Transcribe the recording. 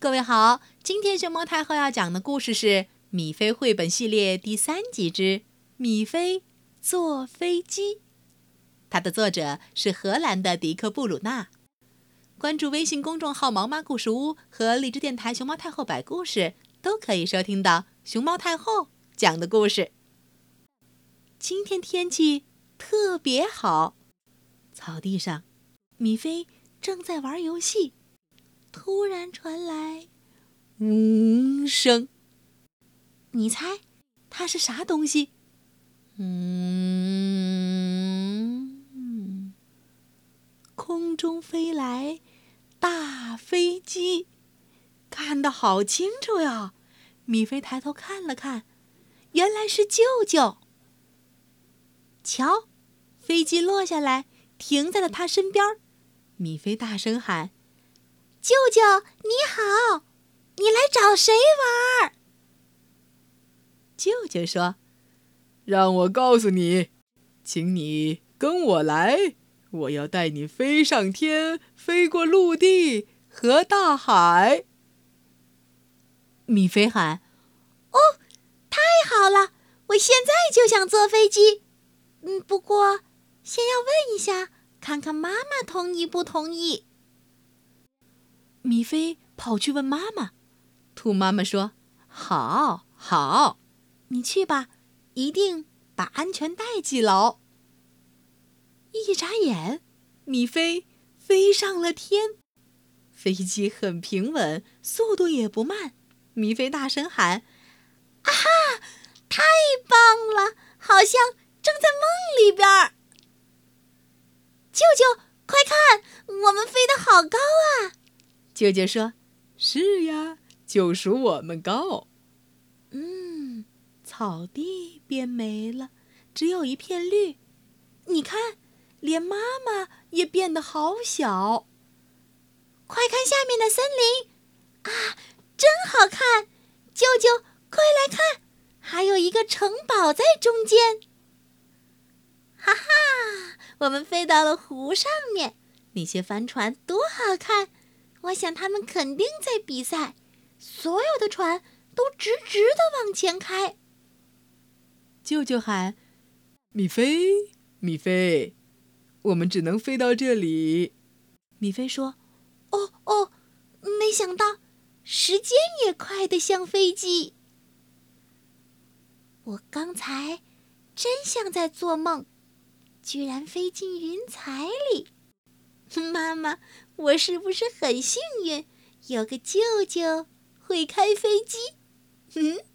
各位好，今天熊猫太后要讲的故事是《米菲绘本系列》第三集之《米菲坐飞机》，它的作者是荷兰的迪克·布鲁纳。关注微信公众号“毛妈故事屋”和荔枝电台“熊猫太后摆故事”，都可以收听到熊猫太后讲的故事。今天天气特别好，草地上，米菲正在玩游戏。突然传来“嗡”声，你猜它是啥东西？嗯，空中飞来大飞机，看得好清楚呀！米菲抬头看了看，原来是舅舅。瞧，飞机落下来，停在了他身边。米菲大声喊。舅舅你好，你来找谁玩？舅舅说：“让我告诉你，请你跟我来，我要带你飞上天，飞过陆地和大海。”米菲喊：“哦，太好了！我现在就想坐飞机。嗯，不过先要问一下，看看妈妈同意不同意。”米菲跑去问妈妈，兔妈妈说：“好，好，你去吧，一定把安全带系牢。”一眨眼，米菲飞上了天，飞机很平稳，速度也不慢。米菲大声喊：“啊哈，太棒了，好像正在梦里边儿！”舅舅，快看，我们飞得好高啊！舅舅说：“是呀，就属我们高。”嗯，草地变没了，只有一片绿。你看，连妈妈也变得好小。快看下面的森林，啊，真好看！舅舅，快来看，还有一个城堡在中间。哈哈，我们飞到了湖上面，那些帆船多好看！我想他们肯定在比赛，所有的船都直直的往前开。舅舅喊：“米菲，米菲，我们只能飞到这里。”米菲说：“哦哦，没想到时间也快得像飞机。我刚才真像在做梦，居然飞进云彩里。”妈妈，我是不是很幸运，有个舅舅会开飞机？嗯。